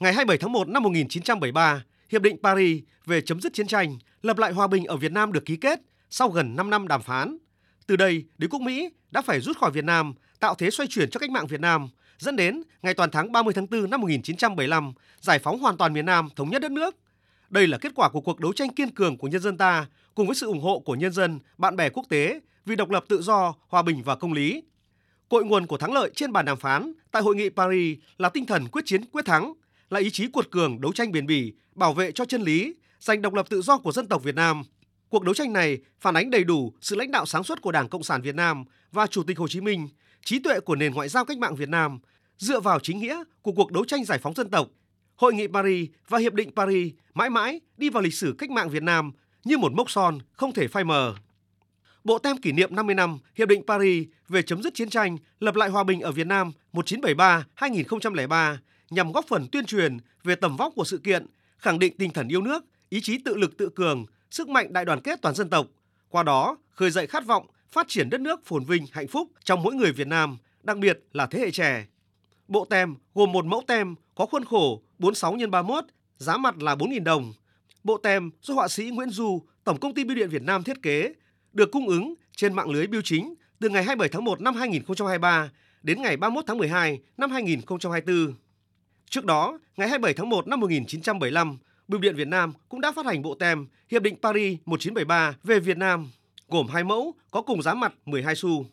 Ngày 27 tháng 1 năm 1973, Hiệp định Paris về chấm dứt chiến tranh, lập lại hòa bình ở Việt Nam được ký kết sau gần 5 năm đàm phán. Từ đây, đế quốc Mỹ đã phải rút khỏi Việt Nam, tạo thế xoay chuyển cho cách mạng Việt Nam, dẫn đến ngày toàn thắng 30 tháng 4 năm 1975, giải phóng hoàn toàn miền Nam, thống nhất đất nước. Đây là kết quả của cuộc đấu tranh kiên cường của nhân dân ta cùng với sự ủng hộ của nhân dân, bạn bè quốc tế vì độc lập tự do, hòa bình và công lý. Cội nguồn của thắng lợi trên bàn đàm phán tại hội nghị Paris là tinh thần quyết chiến quyết thắng, là ý chí cuột cường đấu tranh bền bỉ, bảo vệ cho chân lý, giành độc lập tự do của dân tộc Việt Nam. Cuộc đấu tranh này phản ánh đầy đủ sự lãnh đạo sáng suốt của Đảng Cộng sản Việt Nam và Chủ tịch Hồ Chí Minh, trí tuệ của nền ngoại giao cách mạng Việt Nam, dựa vào chính nghĩa của cuộc đấu tranh giải phóng dân tộc. Hội nghị Paris và Hiệp định Paris mãi mãi đi vào lịch sử cách mạng Việt Nam như một mốc son không thể phai mờ. Bộ tem kỷ niệm 50 năm Hiệp định Paris về chấm dứt chiến tranh, lập lại hòa bình ở Việt Nam 1973-2003 nhằm góp phần tuyên truyền về tầm vóc của sự kiện, khẳng định tinh thần yêu nước, ý chí tự lực tự cường, sức mạnh đại đoàn kết toàn dân tộc. Qua đó, khơi dậy khát vọng phát triển đất nước phồn vinh, hạnh phúc trong mỗi người Việt Nam, đặc biệt là thế hệ trẻ. Bộ tem gồm một mẫu tem có khuôn khổ 46 x 31, giá mặt là 4.000 đồng. Bộ tem do họa sĩ Nguyễn Du, Tổng công ty Bưu điện Việt Nam thiết kế, được cung ứng trên mạng lưới bưu chính từ ngày 27 tháng 1 năm 2023 đến ngày 31 tháng 12 năm 2024. Trước đó, ngày 27 tháng 1 năm 1975, Bưu điện Việt Nam cũng đã phát hành bộ tem Hiệp định Paris 1973 về Việt Nam, gồm hai mẫu có cùng giá mặt 12 xu.